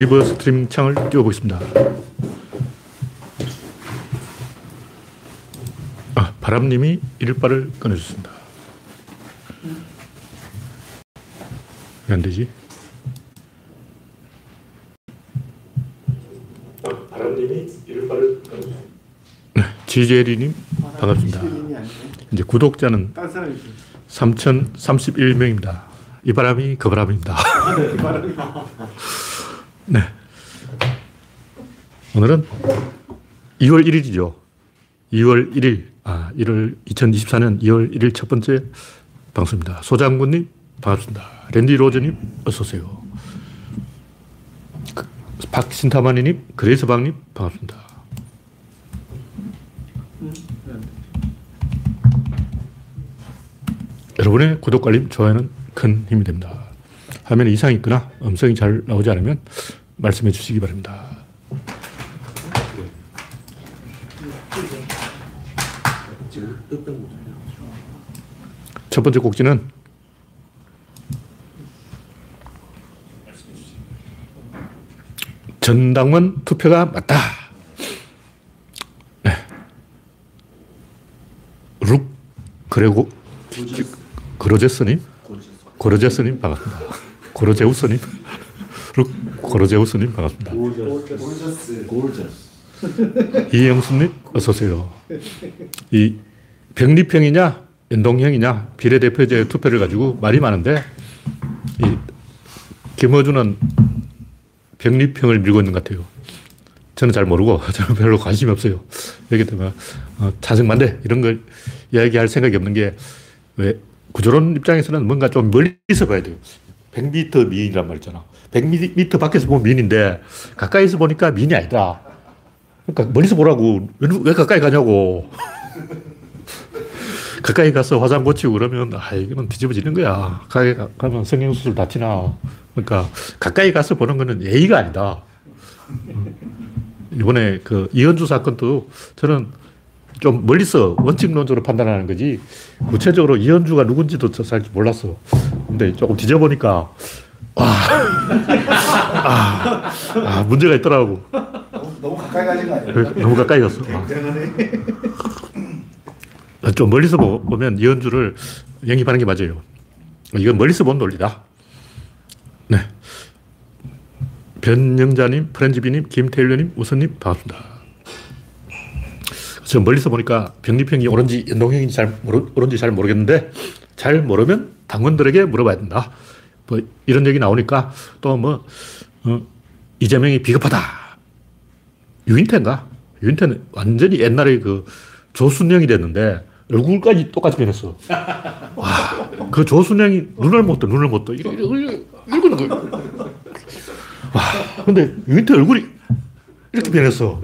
네이버 스트리밍 창을 띄워보겠습니다. 아, 바람님이 일발을 꺼내줬습니다. 왜안 되지? 아, 바람님이 일발을 꺼내줬습니다. 네, 지제리님 반갑습니다. 이제 구독자는 3,031명입니다. 이 바람이 그 바람입니다. 네. 오늘은 2월 1일이죠. 2월 1일, 아, 1월 2024년 2월 1일 첫 번째 방송입니다. 소장군님, 반갑습니다. 랜디 로저님, 어서오세요. 그, 박신타마니님, 그레이스방님, 반갑습니다. 여러분의 구독, 알림, 좋아요는 큰 힘이 됩니다. 화면에 이상이 있거나 음성이 잘 나오지 않으면 말씀해 주시기 바랍니다. 첫 번째 꼭지는 전당원 투표가 맞다. 네. 룩 그레고 그로제스님 고르제스님 반갑습니다. 고르제우스님 룩 고르제우스님 반갑습니다. 골저스. 골저스. 이영수님 어서 오세요. 이 병리평이냐 연동형이냐 비례대표제 투표를 가지고 말이 많은데 이 김어준은 병리평을 밀고 있는 것 같아요. 저는 잘 모르고 저는 별로 관심이 없어요. 여기 때문에 어, 반대 이런 걸 이야기할 생각이 없는 게 왜 구조론 입장에서는 뭔가 좀 멀리서 봐야 돼요. 100m 미인이란 말 있잖아. 100m 밖에서 보면 미인인데 가까이서 보니까 미인이 아니다. 그러니까 멀리서 보라고. 왜, 왜 가까이 가냐고. 가까이 가서 화장 고치고 그러면 아, 이거는 뒤집어지는 거야. 가까이 가면 성형수술 다 티나. 그러니까 가까이 가서 보는 거는 예의가 아니다. 이번에 그 이현주 사건도 저는 좀 멀리서 원칙론적으로 판단하는 거지 구체적으로 이현주가 누군지도 잘 몰랐어. 근데 조금 뒤져보니까 와, 아, 아, 문제가 있더라고. 너무, 너무 가까이 가진 거 아니에요? 너무 가까이 갔어. 아. 좀 멀리서 보면 이현주를 영입하는 게 맞아요. 이건 멀리서 본 논리다. 네. 변영자님, 프렌즈비님, 김태일님, 우선님, 반갑습니다. 저 멀리서 보니까 병리평이 옳은지 연동형인지 잘 모르, 옳은지 잘 모르겠는데 잘 모르면 당원들에게 물어봐야 된다. 뭐 이런 얘기 나오니까 또뭐 어, 이재명이 비겁하다. 유인태인가? 유인태는 완전히 옛날에 그 조순영이 됐는데 얼굴까지 똑같이 변했어. 와, 그 조순영이 눈을 못 떠, 눈을 못 떠. 이러, 이러, 이러, 와, 근데 유인태 얼굴이 이렇게 변했어.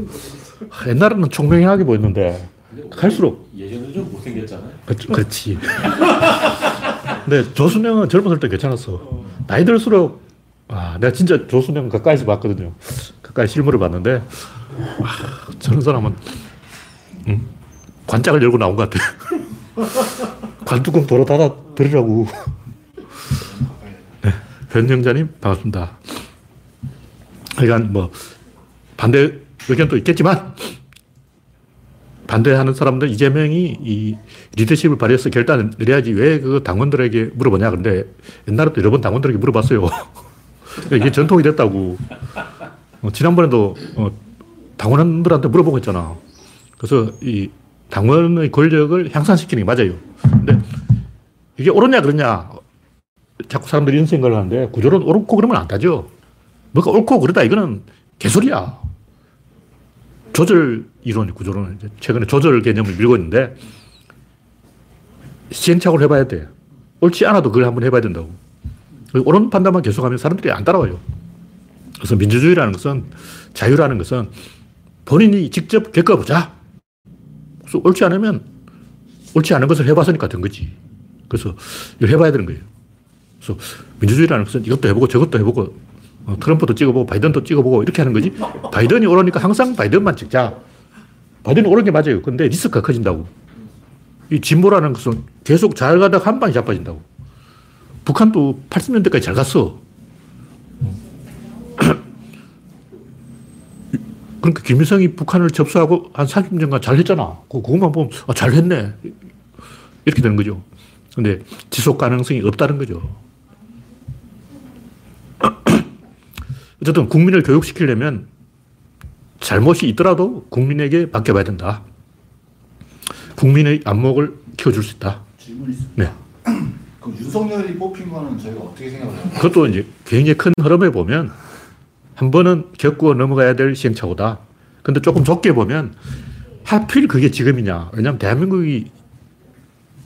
옛날에는 총명하게 보였는데 갈수록 예전에 좀 못생겼잖아요. 그, 렇지 근데 조순영은 젊었을 때 괜찮았어. 나이 들수록 아, 내가 진짜 조순영 가까이서 봤거든요. 가까이 실물을 봤는데 와, 저런 사람은 음, 관짝을 열고 나온 것 같아. 관뚜껑 돌아 닫아 드리라고. 네, 변영자님 반갑습니다. 그러니까 뭐 반대 의견도 있겠지만 반대하는 사람들 이재명이 이 리더십을 발휘해서 결단을 내려야지 왜 그 당원들에게 물어보냐. 근데 옛날에도 여러 번 당원들에게 물어봤어요. 이게 전통이 됐다고. 어, 지난번에도 어, 당원들한테 물어보고 했잖아. 그래서 이 당원의 권력을 향상시키는 게 맞아요. 근데 이게 옳으냐 그러냐. 자꾸 사람들이 이런 생각을 하는데 구조론 옳고 그러면 안 되죠. 뭐가 옳고 그러다 이거는 개소리야. 조절 이론, 구조론은 최근에 조절 개념을 밀고 있는데 시행착오를 해봐야 돼. 옳지 않아도 그걸 한번 해봐야 된다고. 옳은 판단만 계속하면 사람들이 안 따라와요. 그래서 민주주의라는 것은 자유라는 것은 본인이 직접 겪어보자. 그래서 옳지 않으면 옳지 않은 것을 해봤으니까 된 거지. 그래서 이걸 해봐야 되는 거예요. 그래서 민주주의라는 것은 이것도 해보고 저것도 해보고 어, 트럼프도 찍어보고 바이든도 찍어보고 이렇게 하는 거지. 바이든이 오르니까 항상 바이든만 찍자. 바이든이 오른 게 맞아요. 근데 리스크가 커진다고. 이 진보라는 것은 계속 잘 가다가 한 방에 자빠진다고. 북한도 80년대까지 잘 갔어. 그러니까 김일성이 북한을 접수하고 한 30년간 잘 했잖아. 그- 그것만 보면, 아, 잘 했네. 이렇게 되는 거죠. 근데 지속 가능성이 없다는 거죠. 어쨌든 국민을 교육시키려면 잘못이 있더라도 국민에게 맡겨봐야 된다. 국민의 안목을 키워줄 수 있다. 질문 있습니다. 네. 그럼 윤석열이 뽑힌 거는 저희가 어떻게 생각을 해요? 그것도 이제 굉장히 큰 흐름에 보면 한 번은 겪고 넘어가야 될 시행착오다. 근데 조금 좁게 보면 하필 그게 지금이냐. 왜냐하면 대한민국이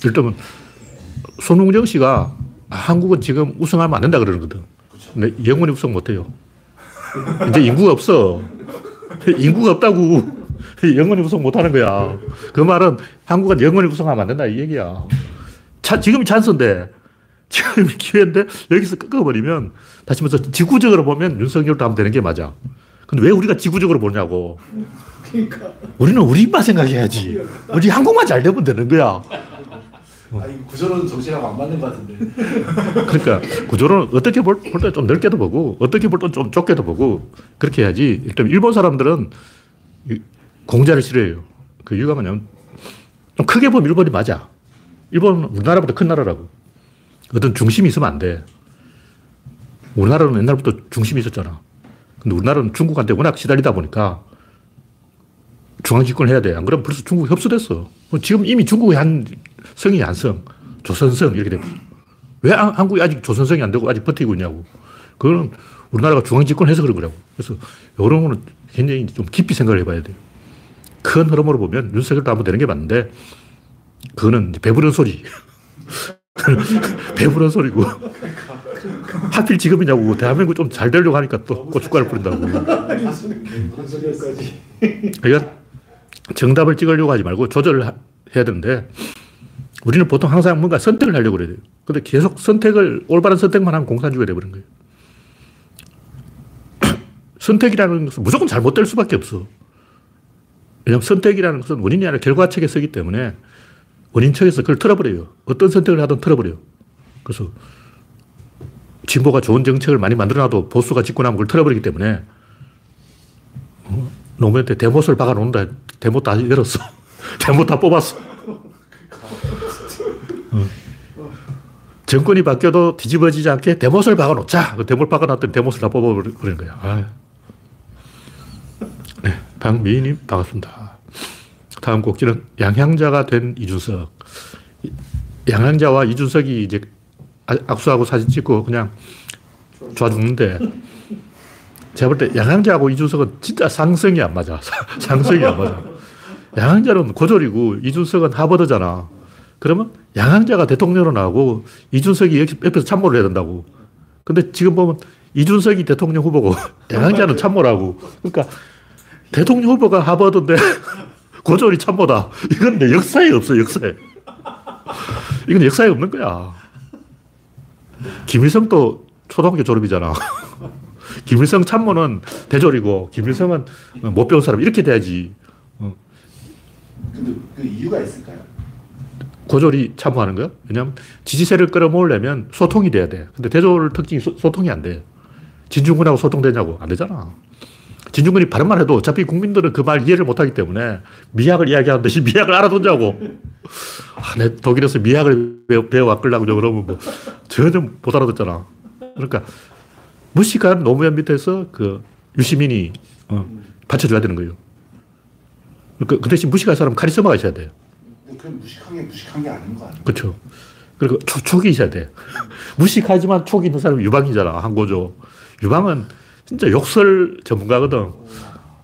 일단은 손흥정 씨가 아, 한국은 지금 우승하면 안 된다 그러거든. 근데 영원히 우승 못 해요. 이제 인구가 없어. 인구가 없다고. 영원히 우승 못 하는 거야. 그 말은 한국은 영원히 우승하면 안 된다 이 얘기야. 차, 지금이 찬스인데 지금이 기회인데 여기서 꺾어버리면 다시 말해서 지구적으로 보면 윤석열도 하면 되는 게 맞아. 근데 왜 우리가 지구적으로 보냐고. 우리는 우리 입만 생각해야지. 우리 한국만 잘 되면 되는 거야. 아, 이 구조론 정신하고 안 맞는 것 같은데. 그러니까 구조는 어떻게 볼 때 좀 넓게도 보고 어떻게 볼 때 좀 좁게도 보고 그렇게 해야지. 일단 일본 사람들은 이 공자를 싫어해요. 그 이유가 뭐냐면 좀 크게 보면 일본이 맞아. 일본은 우리나라보다 큰 나라라고. 어떤 중심이 있으면 안 돼. 우리나라는 옛날부터 중심이 있었잖아. 근데 우리나라는 중국한테 워낙 시달리다 보니까 중앙집권을 해야 돼. 안 그러면 벌써 중국이 흡수됐어. 지금 이미 중국의 한 성이 한 성, 조선성 이렇게 되고 왜 한- 한국이 아직 조선성이 안 되고 아직 버티고 있냐고. 그거는 우리나라가 중앙집권 해서 그런 거라고. 그래서 이런 거는 굉장히 좀 깊이 생각을 해봐야 돼요. 큰 흐름으로 보면 윤석열도 한번 되는 게 맞는데 그거는 배부른 소리. 배부른 소리고. 하필 지금이냐고. 대한민국 좀 잘 되려고 하니까 또 고춧가루 뿌린다고. 그러니까 정답을 찍으려고 하지 말고 조절을 하- 해야 되는데 우리는 보통 항상 뭔가 선택을 하려고 그래요. 근데 계속 선택을, 올바른 선택만 하면 공산주의가 되버린 거예요. 선택이라는 것은 무조건 잘못될 수밖에 없어. 왜냐하면 선택이라는 것은 원인이 아니라 결과책에 쓰기 때문에 원인책에서 그걸 틀어버려요. 어떤 선택을 하든 틀어버려요. 그래서 진보가 좋은 정책을 많이 만들어놔도 보수가 집권하면 그걸 틀어버리기 때문에 어? 노무현한테 대못을 박아 놓는다. 대못 다 열었어. 대못 다 뽑았어. 어. 정권이 바뀌어도 뒤집어지지 않게 대못을 박아 놓자. 그 대못 박아 놨더니 대못을 다 뽑아버리는 거야. 아유. 네, 박미희님 반갑습니다. 다음 곡지는 양향자가 된 이준석. 양향자와 이준석이 이제 아- 악수하고 사진 찍고 그냥 좋아 죽는데 제가 볼 때 양향자하고 이준석은 진짜 상성이 안 맞아. 상성이 안 맞아. 양향자는 고졸이고 이준석은 하버드잖아. 그러면 양향자가 대통령으로 나오고 이준석이 옆에서 참모를 해야 된다고. 근데 지금 보면 이준석이 대통령 후보고 양향자는 참모라고. 그러니까 대통령 후보가 하버드인데 고졸이 참모다. 이건 내 역사에 없어, 역사에. 이건 역사에 없는 거야. 김일성도 초등학교 졸업이잖아. 김일성 참모는 대졸이고 김일성은 못 배운 사람 이렇게 돼야지. 근데 그 이유가 있을까요? 고졸이 참모하는 거야? 왜냐면 지지세를 끌어모으려면 소통이 돼야 돼. 근데 대졸 특징이 소, 통이안 돼. 진중근하고 소통되냐고? 안 되잖아. 진중근이 발음만 해도 어차피 국민들은 그 말 이해를 못 하기 때문에 미학을 이야기하는 듯이 미학을 알아듣자고. 아, 내 독일에서 미학을 배워, 배워왔걸라고 그러면 뭐 전혀 못 알아듣잖아. 그러니까 무식한 노무현 밑에서 그 유시민이 어, 받쳐줘야 되는 거예요. 그, 그 대신 무식한 사람은 카리스마가 있어야 돼요. 근데 그럼 무식한 게 무식한 게 아닌 거 아니에요? 그렇죠. 그리고 초, 촉이 있어야 돼. 무식하지만 촉이 있는 사람이 유방이잖아. 한고조. 유방은 진짜 욕설 전문가거든.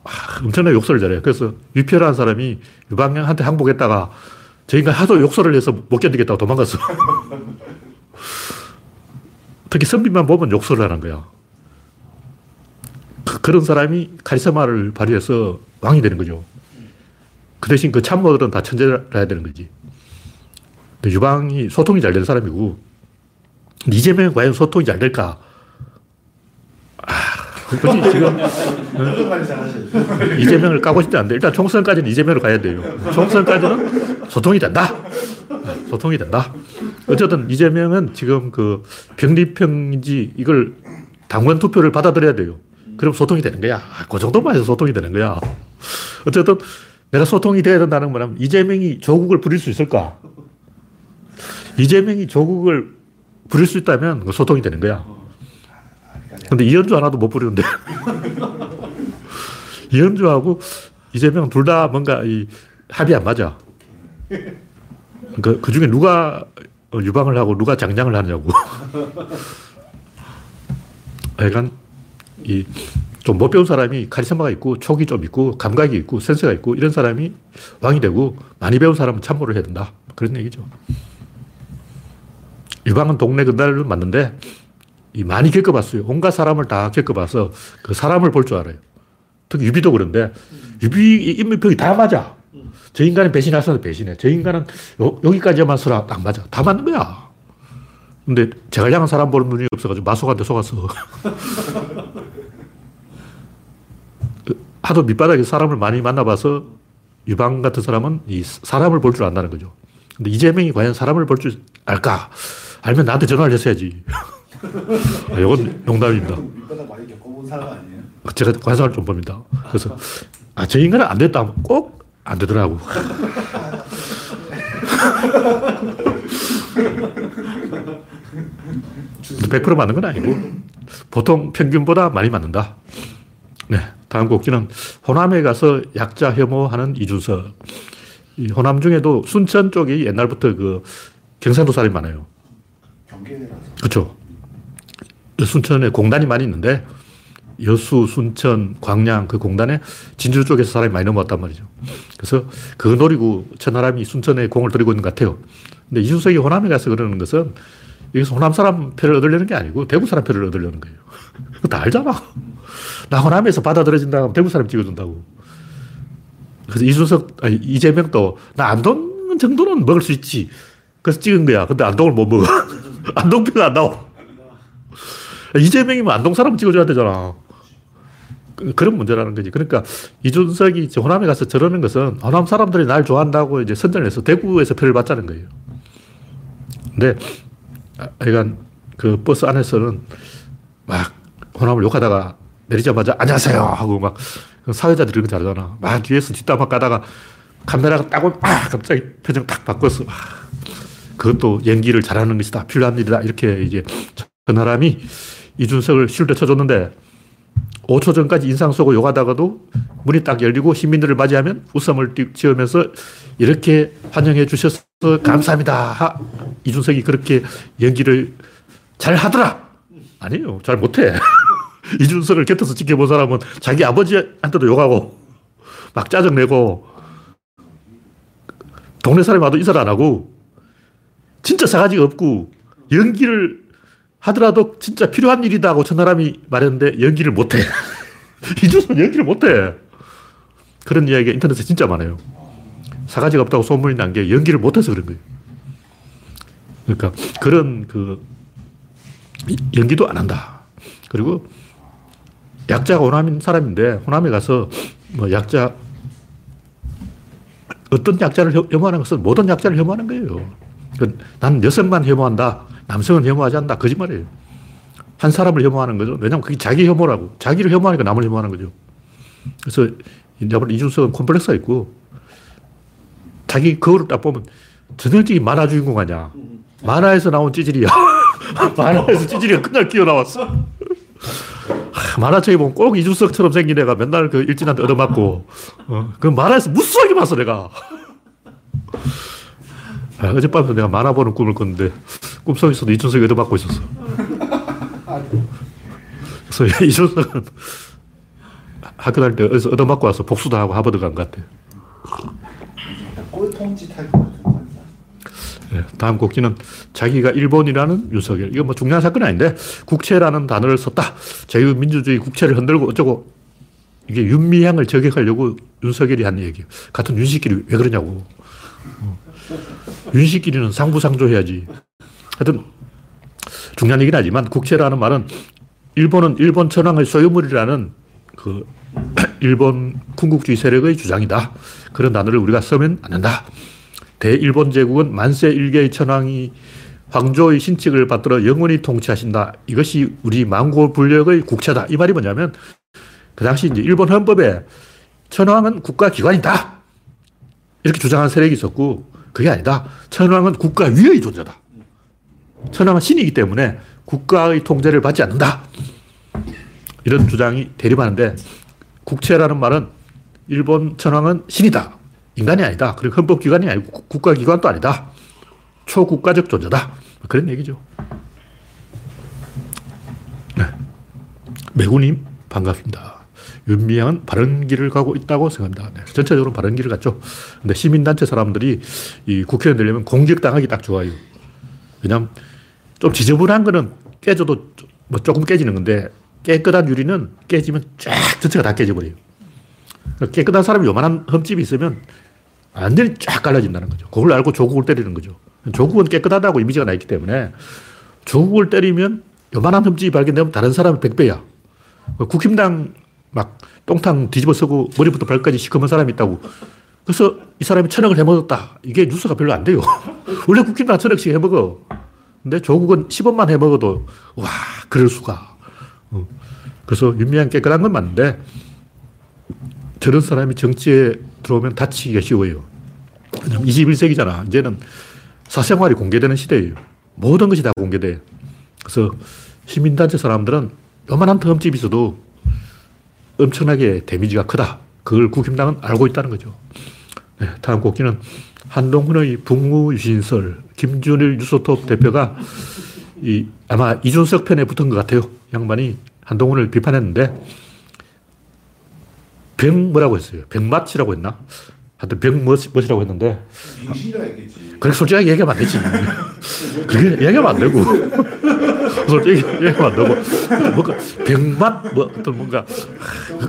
아, 엄청나게 욕설을 잘해. 그래서 유피라는 사람이 유방한테 항복했다가 저 인간 하도 욕설을 해서 못 견디겠다고 도망갔어. 특히 선비만 보면 욕설을 하는 거야. 그, 그런 사람이 카리스마를 발휘해서 왕이 되는 거죠. 그 대신 그 참모들은 다 천재라 해야 되는 거지. 유방이 소통이 잘 되는 사람이고, 근데 이재명이 과연 소통이 잘 될까? 아, 그렇지, 지금. 이재명을 까고 싶지 않은데, 일단 총선까지는 이재명으로 가야 돼요. 총선까지는 소통이 된다. 소통이 된다. 어쨌든 이재명은 지금 그 병리평인지 이걸 당원 투표를 받아들여야 돼요. 그럼 소통이 되는 거야. 아, 그 정도만 해서 소통이 되는 거야. 어쨌든 내가 소통이 돼야 된다는 거는 이재명이 조국을 부릴 수 있을까? 이재명이 조국을 부릴 수 있다면 그 소통이 되는 거야. 근데 이현주 하나도 못 부리는데. 이현주하고 이재명 둘 다 뭔가 이 합이 안 맞아. 그, 그 중에 누가 유방을 하고 누가 장장을 하냐고. 약간 이 좀 못 배운 사람이 카리스마가 있고 촉이 좀 있고 감각이 있고 센스가 있고 이런 사람이 왕이 되고 많이 배운 사람은 참모를 해야 된다. 그런 얘기죠. 유방은 동네 건달은 맞는데 이 많이 겪어봤어요. 온갖 사람을 다 겪어봐서 그 사람을 볼 줄 알아요. 특히 유비도 그런데 유비 인물평이 다 맞아. 저 인간은 배신할 수 배신해. 저 인간은 요, 여기까지만 서라 딱 맞아. 다 맞는 거야. 근데 제갈량은 사람 보는 눈이 없어가지고 마속한테 속았어. 하도 밑바닥에 사람을 많이 만나봐서 유방 같은 사람은 이 사람을 볼 줄 안다는 거죠. 근데 이재명이 과연 사람을 볼 줄 알까? 알면 나한테 전화를 했어야지. 아, 이건 농담입니다. 제가 관상을 좀 봅니다. 그래서, 아, 저 인간은 안 됐다 하면 꼭 안 되더라고. 100% 맞는 건 아니고, 보통 평균보다 많이 맞는다. 네. 다음 곡기는 호남에 가서 약자 혐오하는 이준석. 이 호남 중에도 순천 쪽이 옛날부터 그 경상도 사람이 많아요. 그렇죠. 순천에 공단이 많이 있는데 여수, 순천, 광양 그 공단에 진주 쪽에서 사람이 많이 넘어왔단 말이죠. 그래서 그거 노리고 천하람이 순천에 공을 들이고 있는 것 같아요. 근데 이준석이 호남에 가서 그러는 것은 여기서 호남 사람 표를 얻으려는 게 아니고 대구 사람 표를 얻으려는 거예요. 다 알잖아. 나 호남에서 받아들여진다 하면 대구 사람 찍어준다고. 그래서 이준석, 아니, 이재명도 나 안동 정도는 먹을 수 있지. 그래서 찍은 거야. 근데 안동을 못 먹어. 안동표가 안 나와. 이재명이면 안동 사람 찍어줘야 되잖아. 그- 그런 문제라는 거지. 그러니까 이준석이 호남에 가서 저러는 것은 호남 사람들이 날 좋아한다고 이제 선전을 해서 대구에서 표를 받자는 거예요. 근데 아, 하여간 그 버스 안에서는 막 호남을 욕하다가 내리자마자 안녕하세요 하고 막 사회자들이 거 잘하잖아. 막 뒤에서 뒷담화 까다가 카메라가 딱 오면 아 갑자기 표정 딱 바꿨어. 아, 그것도 연기를 잘하는 것이다. 필요한 일이다. 이렇게 이제 전하람이 이준석을 실드 쳐줬는데 5초 전까지 인상 쏘고 욕하다가도 문이 딱 열리고 시민들을 맞이하면 웃음을 띄- 지으면서 이렇게 환영해 주셔서 감사합니다. 하- 이준석이 그렇게 연기를 잘 하더라. 아니에요. 잘 못해. 이준석을 곁에서 지켜본 사람은 자기 아버지한테도 욕하고 막 짜증내고 동네 사람이 와도 인사를 안 하고 진짜 사가지가 없고 연기를 하더라도 진짜 필요한 일이다 하고 천하람이 말했는데 연기를 못해. 이준석 연기를 못해. 그런 이야기가 인터넷에 진짜 많아요. 사가지가 없다고 소문이 난 게 연기를 못해서 그런 거예요. 그러니까 그런 그 연기도 안 한다. 그리고 약자가 호남인 사람인데 호남에 가서 뭐 약자 어떤 약자를 혐- 혐오하는 것은 모든 약자를 혐오하는 거예요. 그 나는 여성만 혐오한다. 남성은 혐오하지 않는다. 거짓말이에요. 한 사람을 혐오하는 거죠. 왜냐하면 그게 자기 혐오라고. 자기를 혐오하니까 남을 혐오하는 거죠. 그래서 이준석은 콤플렉스가 있고 자기 거울을 딱 보면 전형적인 만화 주인공 아니야. 만화에서 나온 찌질이야. 만화에서 찌질이가 그날 끼어 나왔어. 하, 만화책에 보면 꼭 이준석처럼 생긴 애가 맨날 그 일진한테 얻어맞고, 어, 그 만화에서 무수하게 봤어, 내가. 아, 어젯밤에 내가 만화 보는 꿈을 꿨는데, 꿈속에서도 이준석이 얻어맞고 있었어. 그래서 이준석은 학교 다닐 때 어디서 얻어맞고 와서 복수도 하고 하버드 간 것 같아. 꼴통짓 할것? 네, 다음 곡지는 자기가 일본이라는 윤석열. 이거 뭐 중요한 사건이 아닌데 국채라는 단어를 썼다. 자유민주주의 국채를 흔들고 어쩌고 이게 윤미향을 저격하려고 윤석열이 한 얘기예요. 같은 윤식끼리 왜 그러냐고. 어. 윤식끼리는 상부상조해야지. 하여튼 중요한 얘기는 아니지만 국채라는 말은 일본은 일본 천황의 소유물이라는 그 일본 군국주의 세력의 주장이다. 그런 단어를 우리가 쓰면 안 된다. 대일본 제국은 만세 일개의 천황이 황조의 신칙을 받들어 영원히 통치하신다. 이것이 우리 망고 불력의 국채다. 이 말이 뭐냐면 그 당시 이제 일본 헌법에 천황은 국가기관이다. 이렇게 주장한 세력이 있었고 그게 아니다. 천황은 국가 위의 존재다. 천황은 신이기 때문에 국가의 통제를 받지 않는다. 이런 주장이 대립하는데 국채라는 말은 일본 천황은 신이다. 인간이 아니다. 그리고 헌법기관이 아니고 국가기관도 아니다. 초국가적 존재다. 그런 얘기죠. 네. 매구님, 반갑습니다. 윤미향은 바른 길을 가고 있다고 생각합니다. 네. 전체적으로 바른 길을 갔죠. 근데 시민단체 사람들이 이 국회의원 되려면 공직당하기 딱 좋아요. 왜냐면 좀 지저분한 거는 깨져도 뭐 조금 깨지는 건데 깨끗한 유리는 깨지면 쫙 전체가 다 깨져버려요. 깨끗한 사람이 요만한 흠집이 있으면 완전히 쫙 갈라진다는 거죠. 그걸 알고 조국을 때리는 거죠. 조국은 깨끗하다고 이미지가 나 있기 때문에 조국을 때리면 요만한 흠집이 발견되면 다른 사람은 100배야. 국힘당 막 똥탕 뒤집어 쓰고 머리부터 발까지 시커먼 사람이 있다고. 그래서 이 사람이 천억을 해먹었다. 이게 뉴스가 별로 안 돼요. 원래 국힘당 천억씩 해먹어. 근데 조국은 10원만 해먹어도 와 그럴 수가. 어. 그래서 윤미향 깨끗한 건 맞는데 저런 사람이 정치에 들어오면 다치기가 쉬워요. 21세기잖아. 이제는 사생활이 공개되는 시대예요. 모든 것이 다 공개돼. 그래서 시민단체 사람들은 요만한 흠집이 있어도 엄청나게 데미지가 크다. 그걸 국힘당은 알고 있다는 거죠. 네, 다음 곡기는 한동훈의 북무유신설, 김준일 유소톱 대표가 이 아마 이준석 편에 붙은 것 같아요. 양반이 한동훈을 비판했는데 병 뭐라고 했어요? 병맛이라고 했나? 하여튼 병멋이라고 했는데 빙신이라 했겠지. 그렇게 솔직하게 얘기하면 안 되지. 그렇게 얘기하면 안 되고. 솔직히 얘기하면 안 되고. 뭔가 병맛, 뭐, 어떤 뭔가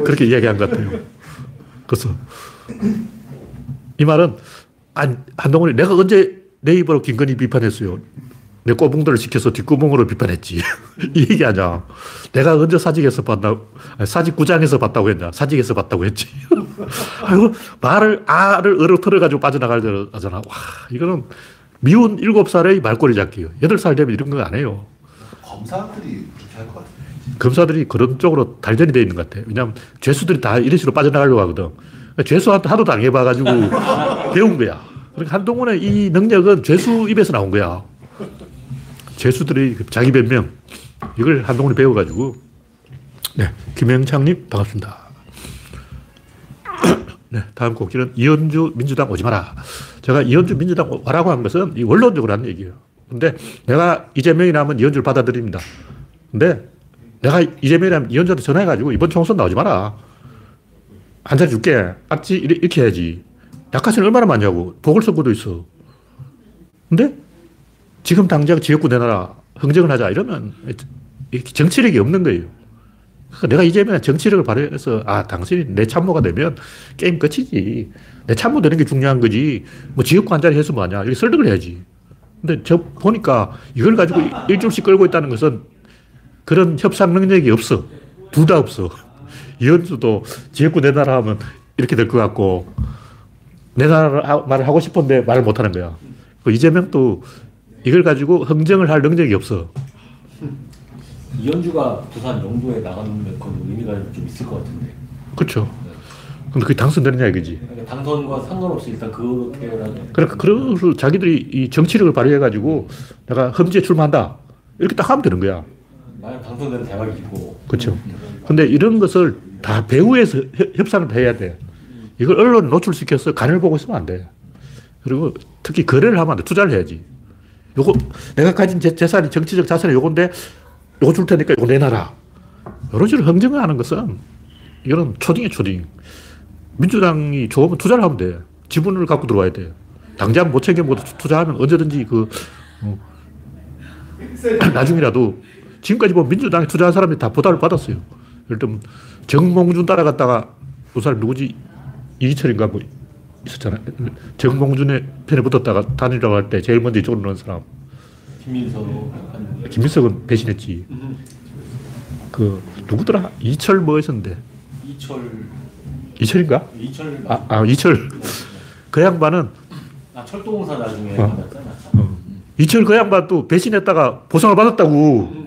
그렇게 이야기한 것 같아요. 그래서 이 말은 안, 한동훈이 내가 언제 내 입으로 김건희 비판했어요. 내 꼬붕들을 시켜서 뒷구멍으로 비판했지. 이 얘기 아냐. 내가 언제 사직에서 봤나, 아니, 사직구장에서 봤다고 했냐. 사직에서 봤다고 했지. 아이고, 말을, 알을 얼어 털어가지고 빠져나가잖아. 와, 이거는 미운 일곱 살의 말꼬리 잡기요. 여덟 살 되면 이런 거 안 해요. 검사들이 그렇게 할 것 같아. 검사들이 그런 쪽으로 발전이 되어 있는 것 같아. 왜냐하면 죄수들이 다 이런 식으로 빠져나가려고 하거든. 그러니까 죄수한테 하도 당해봐가지고 배운 거야. 그러니까 한동훈의 이 능력은 죄수 입에서 나온 거야. 그 자기 변명, 이걸 한동훈이 배워가지고. 네, 김영창님, 반갑습니다. 네, 다음 곡지는 이현주 민주당 오지 마라. 제가 이현주 민주당 와라고 한 것은 이 원론적으로 하는 얘기예요. 근데 내가 이재명이 나면 이현주를 받아들입니다. 근데 내가 이재명이라면 이현주한테 전화해가지고 이번 총선 나오지 마라. 한 자리 줄게. 알지? 이렇게 해야지. 약화시는 얼마나 많냐고. 보궐선거도 있어. 근데 지금 당장 지역구 내놔라. 흥정을 하자. 이러면 정치력이 없는 거예요. 그러니까 내가 이재명한 정치력을 발휘해서 아, 당신이 내 참모가 되면 게임 끝이지. 내 참모 되는 게 중요한 거지. 뭐 지역구 한 자리 해서 뭐하냐. 이렇게 설득을 해야지. 근데 저 보니까 이걸 가지고 일주일씩 끌고 있다는 것은 그런 협상 능력이 없어. 둘 다 없어. 이현수도 지역구 내놔라 하면 이렇게 될 것 같고, 내놔라 말을 하고 싶은데 말을 못 하는 거야. 그 이재명도 이걸 가지고 흥정을 할 능력이 없어. 이현주가 부산 영도에 나가는 건 의미가 좀 있을 것 같은데. 그렇죠. 근데 그게 당선되느냐 이거지. 그러니까 당선과 상관없이 일단 그렇게 하는. 그러니까 그래서 자기들이 이 정치력을 발휘해가지고 내가 험지에 출마한다. 이렇게 딱 하면 되는 거야. 만약 당선되는 대박이고. 그렇죠. 근데 이런 것을 다 배후에서 협- 협상을 해야 돼. 이걸 언론에 노출시켜서 간을 보고 있으면 안 돼. 그리고 특히 거래를 하면 안 돼. 투자를 해야지. 요거, 내가 가진 재, 재산이 정치적 자산이 요건데, 요거 줄 테니까 요거 내놔라. 이런 식으로 흥정을 하는 것은, 이거는 초딩이야, 초딩. 민주당이 좋으면 투자를 하면 돼. 지분을 갖고 들어와야 돼. 당장 못 챙겨 먹어도 투자하면 언제든지 그, 어, 나중이라도 지금까지 보면 민주당에 투자한 사람이 다 보답을 받았어요. 예를 들면 정몽준 따라갔다가 그 사람 누구지? 이기철인가 뭐 있었잖아요. 정몽준의 편에 붙었다가 단일화고 할때 제일 먼저 이쪽으로 넣은 사람. 김민석 한 김민석은 배신했지. 그 누구더라? 이철 뭐 했었는데. 이철 이철인가? 이철 아, 아 이철. 그 양반은 아 철도공사 나중에 어. 받았잖아. 어, 이철 그 양반도 배신했다가 보상을 받았다고.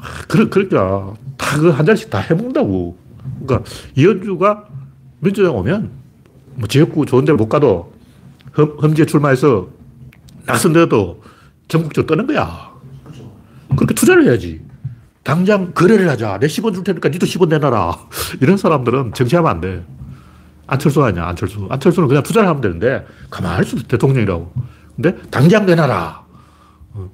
아, 그러, 그러니까 다그 한 잔씩 다 해먹는다고. 그러니까 이현주가 민주당 오면 뭐 지역구 좋은 데 못 가도 험, 험지에 출마해서 나선데도 전국적으로 떠는 거야. 그렇게 투자를 해야지. 당장 거래를 하자. 내 10원 줄 테니까 니도 10원 내놔라. 이런 사람들은 정치하면 안 돼. 안철수 아니야, 안철수. 안철수는 그냥 투자를 하면 되는데, 가만히 있어도 대통령이라고. 근데 당장 내놔라. 어.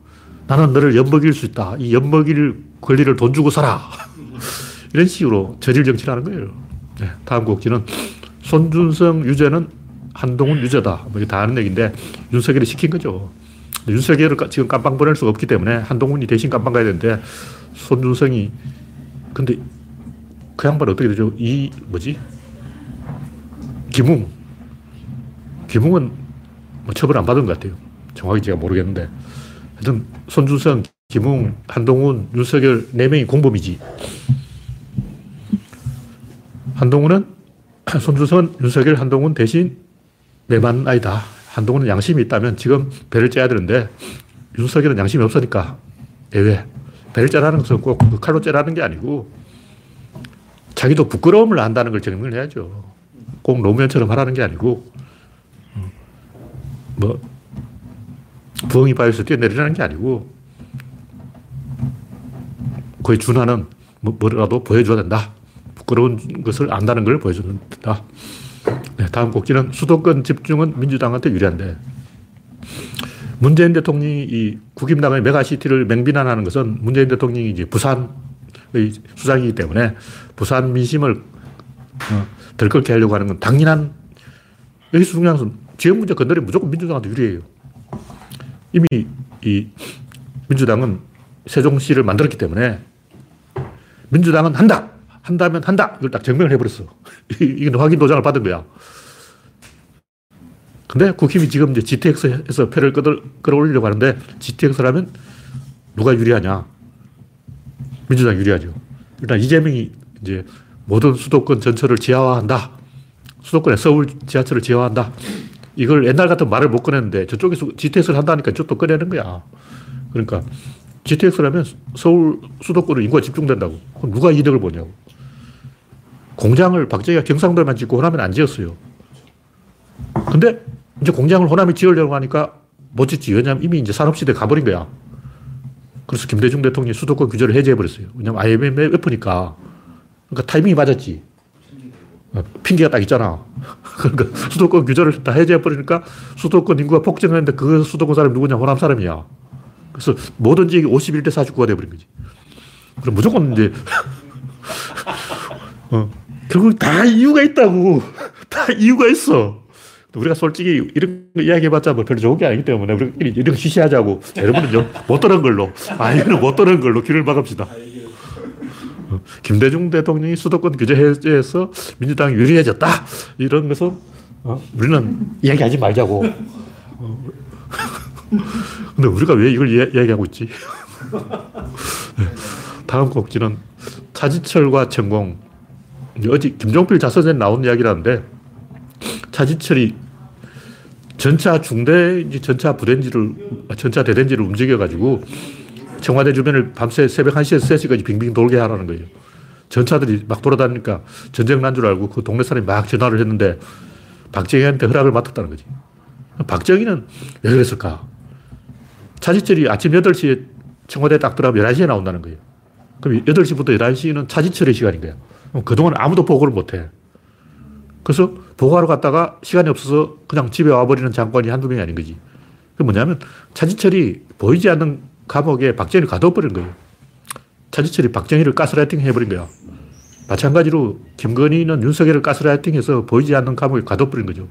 나는 너를 엿먹일 수 있다. 이 엿먹일 권리를 돈 주고 사라. 이런 식으로 저질 정치를 하는 거예요. 네, 다음 곡지는 손준성 유죄는 한동훈 유죄다. 뭐 이게 다 아는 얘기인데, 윤석열이 시킨 거죠. 윤석열을 지금 깜빵 보낼 수가 없기 때문에 한동훈이 대신 깜빵 가야 되는데, 손준성이, 근데 그 양반 어떻게 되죠? 이, 뭐지? 김웅. 김웅은 뭐 처벌 안 받은 것 같아요. 정확히 제가 모르겠는데. 하여튼 손준성, 김웅, 한동훈, 윤석열 네 명이 공범이지. 한동훈은 손준성은 윤석열, 한동훈 대신 매만 아니다. 한동훈은 양심이 있다면 지금 배를 째야 되는데 윤석열은 양심이 없으니까 예외. 배를 째라는 것은 꼭그 칼로 째라는 게 아니고 자기도 부끄러움을 안다는 걸 증명을 해야죠. 꼭 노무현처럼 하라는 게 아니고 뭐 부엉이 바위에서 뛰어내리라는 게 아니고 거의 준하는 뭐, 뭐라도 보여줘야 된다. 부끄러운 것을 안다는 걸 보여줘야 된다. 네, 다음 곡지는 수도권 집중은 민주당한테 유리한데 문재인 대통령이 이 국임당의 메가시티를 맹비난하는 것은 문재인 대통령이 이제 부산의 수장이기 때문에 부산 민심을 어, 들끓게 하려고 하는 건 당연한 여기서 중요한 것은 지역 문제 건드리 무조건 민주당한테 유리해요. 이미 이 민주당은 세종시를 만들었기 때문에 민주당은 한다! 한다면 한다! 이걸 딱 증명을 해버렸어. 이건 확인 도장을 받은 거야. 근데 국힘이 지금 이제 GTX에서 표를 끌어, 끌어올리려고 하는데 GTX라면 누가 유리하냐? 민주당 유리하죠. 일단 이재명이 이제 모든 수도권 전철을 지하화한다. 수도권에 서울 지하철을 지하화한다. 이걸 옛날 같은 말을 못 꺼냈는데 저쪽에서 GTX를 한다니까 저쪽도 꺼내는 거야. 그러니까 GTX라면 서울 수도권은 인구가 집중된다고. 그럼 누가 이득을 보냐고. 공장을 박정희가 경상도에만 짓고 호남에는 안 지었어요. 근데 이제 공장을 호남에 지으려고 하니까 못 짓지. 왜냐하면 이미 이제 산업시대에 가버린 거야. 그래서 김대중 대통령이 수도권 규제를 해제해버렸어요. 왜냐면 IMF니까. 그러니까 타이밍이 맞았지. 핑계가 딱 있잖아. 그러니까 수도권 규제를 다 해제해버리니까 수도권 인구가 폭증했는데 그 수도권 사람이 누구냐? 호남 사람이야. 그래서 지역이 51대 49가 돼버린 거지. 그럼 무조건 이제, 어, 결국 다 이유가 있다고. 다 이유가 있어. 우리가 솔직히 이런 거 이야기해봤자 뭐 별로 좋은 게 아니기 때문에 우리끼리 이런 거 쉬쉬하자고. 여러분은 못 들은 걸로. 아, 이거는 못 들은 걸로 귀를 막읍시다. 어, 김대중 대통령이 수도권 규제 해제해서 민주당이 유리해졌다. 이런 것은 어? 우리는 이야기하지 말자고. 어. 근데 우리가 왜 이걸 이야 기하고 있지? 네. 다음 곡지는 차지철과 천공. 어제 김종필 자서전에 나온 이야기라는데 차지철이 전차 중대 전차 부대인지를 전차 대대인지를 움직여가지고 청와대 주변을 밤새 새벽 1시에서 3시까지 빙빙 돌게 하라는 거예요. 전차들이 막 돌아다니니까 전쟁 난 줄 알고 그 동네 사람이 막 전화를 했는데 박정희한테 허락을 맡았다는 거지. 박정희는 왜 그랬을까? 차지철이 아침 8시에 청와대 딱 들어가면 11시에 나온다는 거예요. 그럼 8시부터 11시는 차지철의 시간인 거야. 그동안 아무도 보고를 못 해. 그래서 보고하러 갔다가 시간이 없어서 그냥 집에 와버리는 장관이 한두 명이 아닌 거지. 그 뭐냐면 차지철이 보이지 않는 감옥에 박정희를 가둬버린 거예요. 차지철이 박정희를 가스라이팅 해버린 거야. 마찬가지로 김건희는 윤석열을 가스라이팅해서 보이지 않는 감옥에 가둬버린 거죠.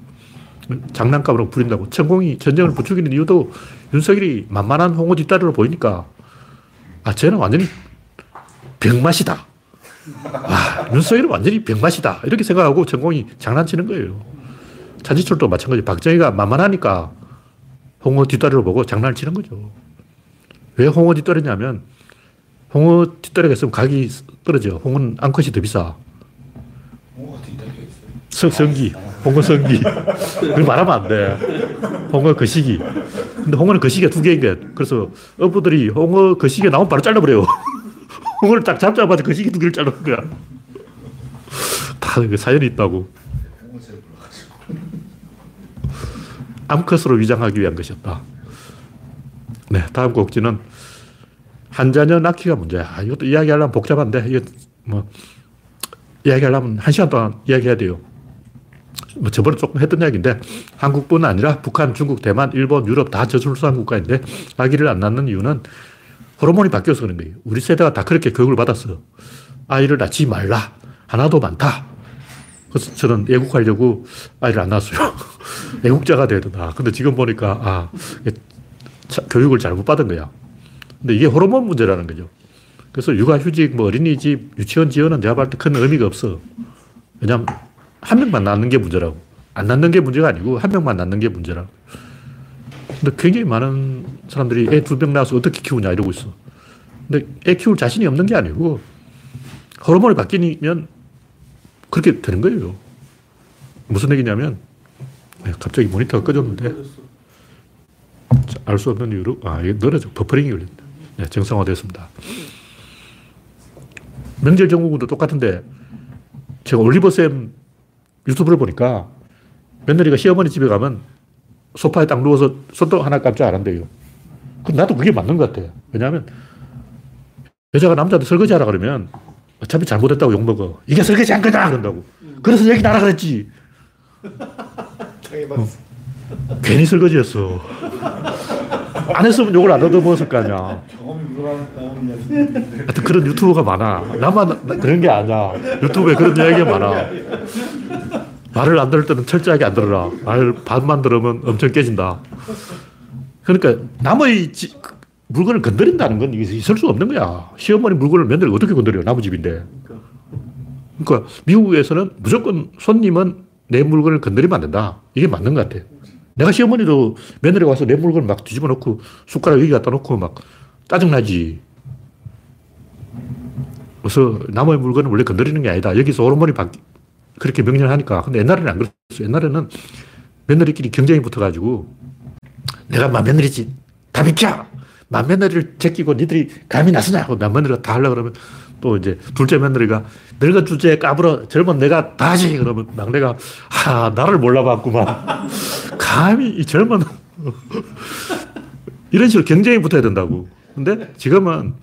장난감으로 부린다고. 천공이 전쟁을 부추기는 이유도 윤석열이 만만한 홍어 뒷다리로 보이니까 아, 쟤는 완전히 병맛이다. 아, 윤석열은 완전히 병맛이다. 이렇게 생각하고 천공이 장난치는 거예요. 차지철도 마찬가지. 박정희가 만만하니까 홍어 뒷다리로 보고 장난을 치는 거죠. 왜 홍어 뒷다리냐면 홍어 뒷다리가 있으면 가격이 떨어져. 홍어는 암컷이 더 비싸. 홍어가 뒷다리가 있어요. 성, 성기. 홍어 성기. 그걸 말하면 안 돼. 홍어 거시기. 근데 홍어는 그 거시기가 두 개인 거야. 그래서 어부들이 홍어 그 거시기가 나오면 바로 잘라버려요. 홍어를 딱 잡자마자 그 거시기 두 개를 자르는 거야. 다그 사연이 있다고. 암컷으로 위장하기 위한 것이었다. 네, 다음 곡지는 한자녀 낳기가 문제야. 아, 이것도 이야기하려면 복잡한데, 이거 뭐, 이야기하려면 한 시간 동안 이야기해야 돼요. 뭐 저번에 조금 했던 이야기인데, 한국뿐 아니라 북한, 중국, 대만, 일본, 유럽 다 저출산 국가인데, 아기를 안 낳는 이유는 호르몬이 바뀌어서 그런 거예요. 우리 세대가 다 그렇게 교육을 받았어. 아이를 낳지 말라. 하나도 많다. 그래서 저는 애국하려고 아이를 안 낳았어요. 애국자가 된다. 근데 지금 보니까, 아, 교육을 잘못 받은 거야. 근데 이게 호르몬 문제라는 거죠. 그래서 육아휴직, 뭐 어린이집, 유치원 지원은 내가 봤을 때 큰 의미가 없어. 왜냐면 한 명만 낳는 게 문제라고. 안 낳는 게 문제가 아니고 한 명만 낳는 게 문제라고. 근데 굉장히 많은 사람들이 애두명 낳아서 어떻게 키우냐 이러고 있어. 근데 애 키울 자신이 없는 게 아니고 호르몬이 바뀌면 그렇게 되는 거예요. 무슨 얘기냐면 네, 갑자기 모니터가 꺼졌는데 알 수 없는 이유로 아 이게 늘어져 버퍼링이 걸렸네. 네, 정상화됐습니다. 명절 정국도 똑같은데 제가 올리버 쌤 유튜브를 보니까 며느리가 시어머니 집에 가면 소파에 딱 누워서 손도 하나 깜짝 안 한대요. 그럼 나도 그게 맞는 것 같아. 왜냐하면 여자가 남자한테 설거지 하라 그러면 어차피 잘못했다고 욕먹어. 이게 설거지 한 거다! 그런다고. 그래서 얘기 나라 그랬지. 당해봤어. 괜히 설거지했어. 안 했으면 욕을 안 얻어먹었을 거 아니야. 하여튼 그런 유튜브가 많아. 나만 나- 그런 게 아니야. 유튜브에 그런 이야기가 많아. 말을 안 들을 때는 철저하게 안 들어라. 말 반만 들으면 엄청 깨진다. 그러니까 남의 지- 물건을 건드린다는 건 있을 수 없는 거야. 시어머니 물건을 며느리 어떻게 건드려? 남의 집인데. 그러니까 미국에서는 무조건 손님은 내 물건을 건드리면 안 된다. 이게 맞는 것 같아. 내가 시어머니도 며느리가 와서 내 물건을 막 뒤집어 놓고 숟가락 여기 갖다 놓고 막 짜증나지. 그래서 남의 물건은 원래 건드리는 게 아니다. 여기서 호르몬이 바 그렇게 명령하니까. 근데 옛날에는 안 그랬어. 옛날에는 며느리끼리 경쟁이 붙어가지고 내가 맏며느리지. 다 비켜! 맏며느리를 제끼고 니들이 감이 나서냐고 맏며느리가 다 하려고 그러면 또 이제 둘째 며느리가 늙은 주제에 까불어 젊은 내가 다 하지 그러면 막내가 아 나를 몰라봤구만 감히 이 젊은 이런 식으로 경쟁이 붙어야 된다고 근데 지금은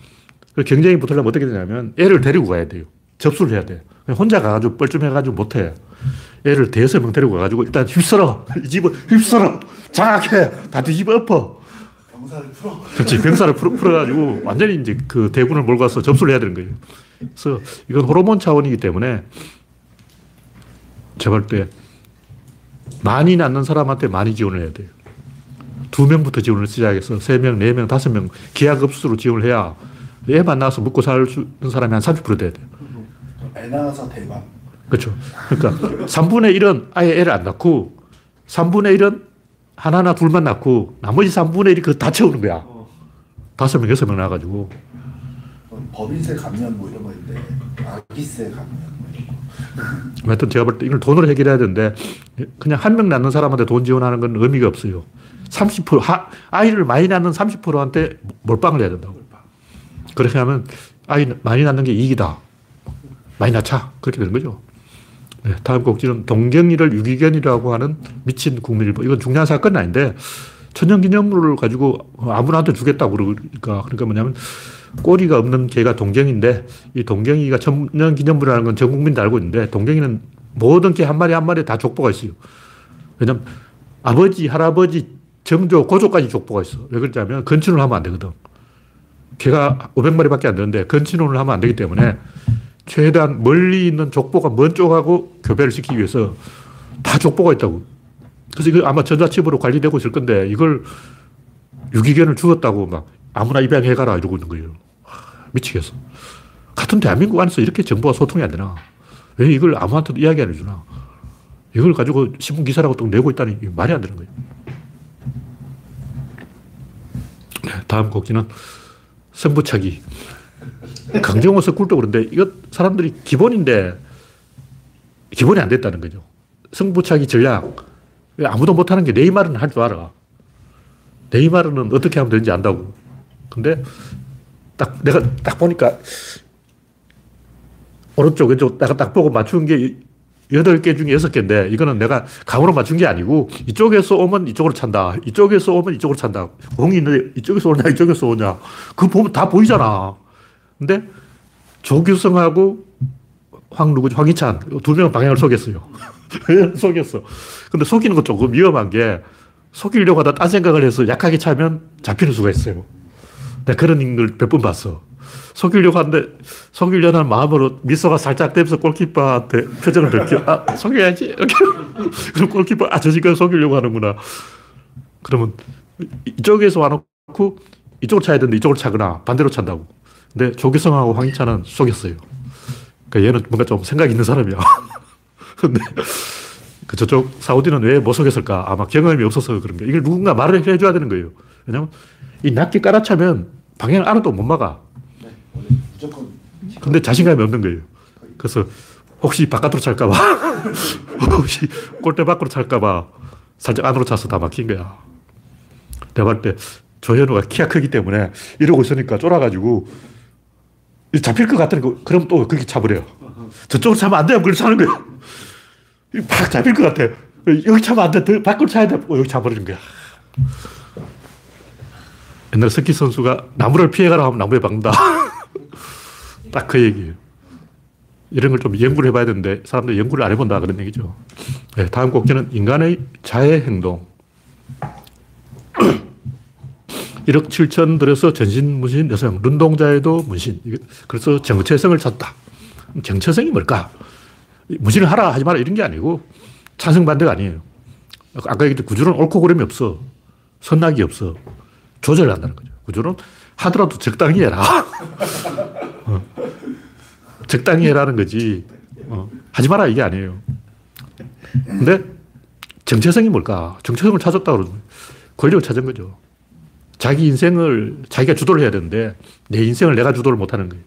그 경쟁이 붙으려면 어떻게 되냐면 애를 데리고 가야 돼요 접수를 해야 돼 혼자 가가지고 뻘쭘해가지고 못해 애를 대여섯 명 데리고 가가지고 일단 휩쓸어 이 집을 휩쓸어 장악해 다 뒤집어 엎어 병사를 풀어. 그렇지. 병사를 풀어, 풀어가지고 완전히 이제 그 대군을 몰고 가서 접수를 해야 되는 거예요. 그래서 이건 호르몬 차원이기 때문에 제가 볼때 많이 낳는 사람한테 많이 지원을 해야 돼요. 두 명부터 지원을 시작해서 세 명, 네 명, 다섯 명 기하급수로 지원을 해야 애만 낳아서 먹고 살 수 있는 사람이 한 30% 돼야 돼요. 애 낳아서 대박. 그렇죠. 그러니까 3분의 1은 아예 애를 안 낳고 3분의 1은 하나나 둘만 낳고 나머지 3분의 1이 그다 채우는 거야. 다섯 명, 여섯 명 나가지고. 법인세 감면 뭐 이런 거 있는데 아기세 감면 뭐 이런 거. 하여튼 제가 볼 때 이걸 돈으로 해결해야 되는데 그냥 한 명 낳는 사람한테 돈 지원하는 건 의미가 없어요. 30% 하, 아이를 많이 낳는 30%한테 몰빵을 해야 된다고. 그렇게 하면 아이 많이 낳는 게 이익이다. 많이 낳자. 그렇게 되는 거죠. 네, 다음 곡지는 동경이를 유기견이라고 하는 미친 국민일보. 이건 중요한 사건은 아닌데 천연기념물을 가지고 아무나한테 주겠다고 그러니까 그러니까 뭐냐면 꼬리가 없는 개가 동경인데 이 동경이가 천연기념물이라는 건 전 국민도 알고 있는데 동경이는 모든 개 한 마리 한 마리 다 족보가 있어요. 왜냐면 아버지, 할아버지, 정조, 고조까지 족보가 있어. 왜 그러냐면 건친을 하면 안 되거든. 개가 500마리밖에 안 되는데 건친혼을 하면 안 되기 때문에 최대한 멀리 있는 족보가 먼 쪽하고 교배를 시키기 위해서 다 족보가 있다고. 그래서 이거 아마 전자칩으로 관리되고 있을 건데 이걸 유기견을 죽었다고 막 아무나 입양해가라 이러고 있는 거예요. 하, 미치겠어. 같은 대한민국 안에서 이렇게 정보가 소통이 안 되나? 왜 이걸 아무한테도 이야기 안 해주나? 이걸 가지고 신문 기사라고 또 내고 있다니 말이 안 되는 거예요. 네, 다음 곡지는 승부차기. 강정호 석굴도 그런데 이거 사람들이 기본인데 기본이 안 됐다는 거죠. 승부차기 전략. 아무도 못하는 게 네이마르는 할 줄 알아. 네이마르는 어떻게 하면 되는지 안다고. 근데 딱 내가 딱 보니까 오른쪽 왼쪽 내가 딱 보고 맞춘 게 여덟 개 중에 여섯 개인데 이거는 내가 감으로 맞춘 게 아니고 이쪽에서 오면 이쪽으로 찬다. 이쪽에서 오면 이쪽으로 찬다. 공이 있는데 이쪽에서 오냐 이쪽에서 오냐. 그거 보면 다 보이잖아. 근데 조규성하고 황 누구지? 황희찬 두 명은 방향을 속였어요. 속였어. 근데 속이는 건 조금 위험한 게 속이려고 하다 딴 생각을 해서 약하게 차면 잡히는 수가 있어요. 내가 그런 걸 몇 번 봤어. 속이려고 하는데 속이려는 마음으로 미소가 살짝 되면서 골키퍼한테 표정을 넓혀 아 속여야지 이렇게 그럼 골키퍼 아 저 지금 속이려고 하는구나 그러면 이쪽에서 와놓고 이쪽으로 차야 되는데 이쪽으로 차거나 반대로 찬다고 근데 조기성하고 황희찬은 속였어요. 그러니까 얘는 뭔가 좀 생각 있는 사람이야. 근데 그 저쪽 사우디는 왜 못 속였을까? 아마 경험이 없어서 그런 게 이걸 누군가 말을 해줘야 되는 거예요. 왜냐면 이 낫게 깔아차면 방향을 알아도 못 막아. 근데 자신감이 없는 거예요. 그래서 혹시 바깥으로 찰까봐, 혹시 골대 밖으로 찰까봐. 살짝 안으로 차서 다 막힌 거야. 내가 볼때 조현우가 키가 크기 때문에 이러고 있으니까 쫄아가지고 이 잡힐 것 같으니까 그럼 또 그렇게 차버려요. 저쪽으로 차면 안 돼요. 그걸 차는 거야. 이팍 잡힐 것 같아. 여기 차면 안 돼. 더 밖으로 차야 돼. 어, 여기 차버리는 거야. 옛날 스키 선수가 나무를 피해가라 하면 나무에 박는다. 딱 그 얘기예요. 이런 걸 좀 연구를 해봐야 되는데 사람들이 연구를 안 해본다 그런 얘기죠. 네, 다음 곡지는 인간의 자해 행동. 1억 7천 들여서 전신 문신 여성, 눈동자에도 문신. 그래서 정체성을 찾다. 정체성이 뭘까? 문신을 하라 하지 마라 이런 게 아니고 찬성 반대가 아니에요. 아까 얘기했듯이 구조는 옳고 그름이 없어. 선악이 없어. 조절을 한다는 거죠. 구조는 하더라도 적당히 해라. 어. 적당히 해라는 거지. 어. 하지 마라 이게 아니에요. 근데 정체성이 뭘까? 정체성을 찾았다 그러면 권력을 찾은 거죠. 자기 인생을 자기가 주도를 해야 되는데 내 인생을 내가 주도를 못 하는 거예요.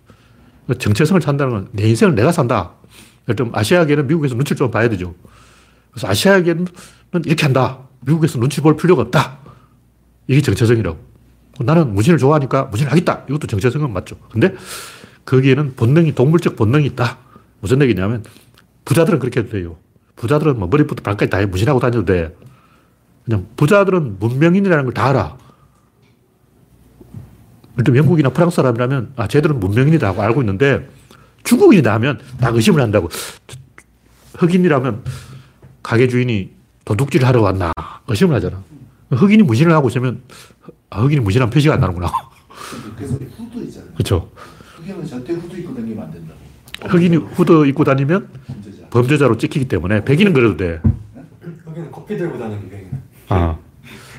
정체성을 찾는다는 건 내 인생을 내가 산다. 좀 아시아계는 미국에서 눈치를 좀 봐야 되죠. 그래서 아시아계는 이렇게 한다. 미국에서 눈치 볼 필요가 없다. 이게 정체성이라고. 나는 무신을 좋아하니까 무신을 하겠다. 이것도 정체성은 맞죠. 근데 거기에는 본능이, 동물적 본능이 있다. 무슨 얘기냐면 부자들은 그렇게 해도 돼요. 부자들은 뭐 머리부터 발까지 다 무신하고 다녀도 돼. 그냥 부자들은 문명인이라는 걸 다 알아. 일단 영국이나 프랑스 사람이라면 아, 쟤들은 문명인이다 하고 알고 있는데 중국인이다 하면 딱 의심을 한다고. 흑인이라면 가게 주인이 도둑질을 하러 왔나 의심을 하잖아. 흑인이 무신을 하고 있으면 아, 흑인이 무신한 표시가 안 나는구나. 그래서 후드 있잖아요. 그렇죠. 흑인은 절대 후드 입고 다니면 안 된다고. 흑인이 후드 입고 다니면 범죄자. 범죄자로 찍히기 때문에 백인은 그래도 돼. 여기는 커피 들고 다니는 게 아.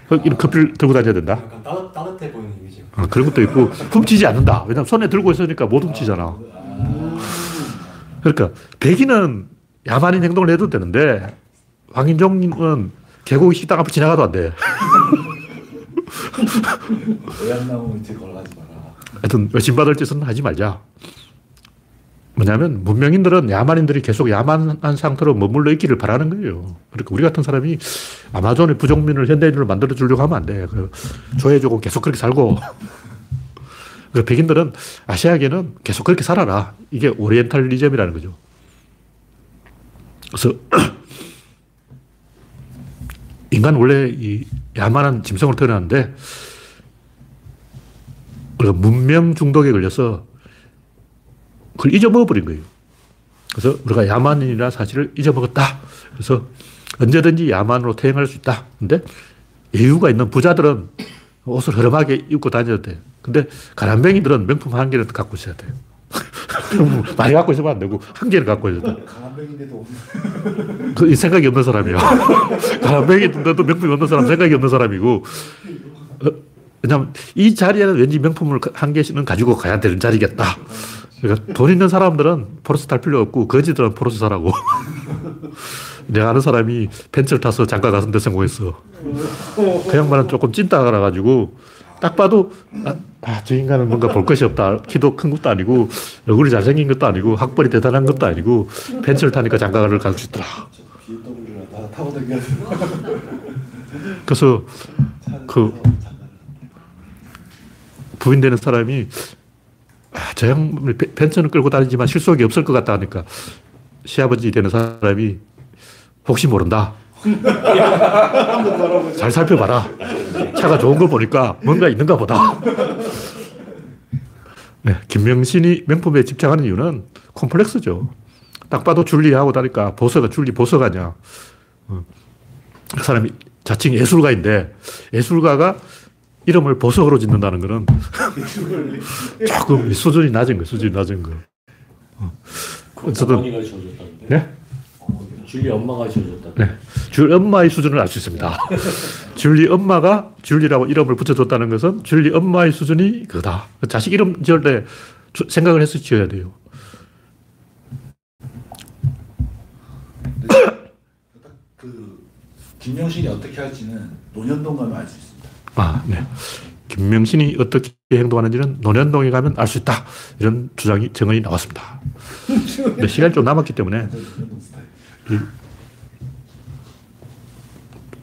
흑인은 커피를 들고 다녀야 된다. 약간 따뜻, 따뜻해 보이는. 아, 그런 것도 있고 훔치지 않는다. 왜냐면 손에 들고 있으니까 못 훔치잖아. 그러니까 백인은 야만인 행동을 해도 되는데 황인종은 계곡 식당 앞을 지나가도 안 돼. 외양 나오면 뒤 걸어가지 마라. 하여튼 의심받을 짓은 하지 말자. 뭐냐면 문명인들은 야만인들이 계속 야만한 상태로 머물러 있기를 바라는 거예요. 그러니까 우리 같은 사람이 아마존의 부족민을 현대인으로 만들어 주려고 하면 안 돼. 그 조회주고 계속 그렇게 살고. 그 백인들은 아시아계는 계속 그렇게 살아라. 이게 오리엔탈리즘이라는 거죠. 그래서 인간 원래 이 야만한 짐승으로 태어났는데 문명 중독에 걸려서 그걸 잊어먹어버린 거예요. 그래서 우리가 야만인이라 사실을 잊어먹었다. 그래서 언제든지 야만으로 태어날 수 있다. 근데 여유가 있는 부자들은 옷을 허름하게 입고 다녀도 돼. 근데 가난뱅이들은 명품 한 개는 갖고 있어야 돼. 많이 갖고 있으면 안 되고 한 개는 갖고 있어야 돼. 강한백인데도 그 생각이 없는 사람이야. 가난뱅이인데도 명품이 없는 사람 생각이 없는 사람이고 어, 왜냐하면 이 자리에는 왠지 명품을 한 개씩은 가지고 가야 되는 자리겠다. 그러니까 돈 있는 사람들은 포르스 탈 필요 없고 거지들은 포르스 사라고. 내가 아는 사람이 벤츠를 타서 장가 갔는데 성공했어. 그 양반은 조금 찐따라 가지고 딱 봐도 아, 아, 저 인간은 뭔가 볼 것이 없다. 키도 큰 것도 아니고 얼굴이 잘생긴 것도 아니고 학벌이 대단한 것도 아니고 벤츠를 타니까 장가를 갈 수 있더라. 그래서 그 부인되는 사람이 아, 저 벤- 벤츠는 끌고 다니지만 실속이 없을 것 같다 하니까 시아버지 되는 사람이 혹시 모른다. 잘 살펴봐라. 차가 좋은 거 보니까 뭔가 있는가 보다. 네, 김명신이 명품에 집착하는 이유는 콤플렉스죠. 딱 봐도 줄리하고 다니까 보서가 줄리 보서가 아니야. 어. 그 사람이 자칭 예술가인데 예술가가 이름을 보석으로 짓는다는 거는 조금 수준이 낮은 거, 수준이 낮은 거. 저도- 어머니가 지어줬다는데. 네? 줄리 엄마가 지어줬다. 네. 줄 엄마의 수준을 알 수 있습니다. 줄리 엄마가 줄리라고 이름을 붙여줬다는 것은 줄리 엄마의 수준이 그다. 자식 이름 지을 때 주- 생각을 해서 지어야 돼요. 그 김영신이 어떻게 할지는 노년동 가면 알 수 있습니다. 아, 네. 김명신이 어떻게 행동하는지는 논현동에 가면 알 수 있다. 이런 주장이, 증언이 나왔습니다. 근데 시간이 좀 남았기 때문에.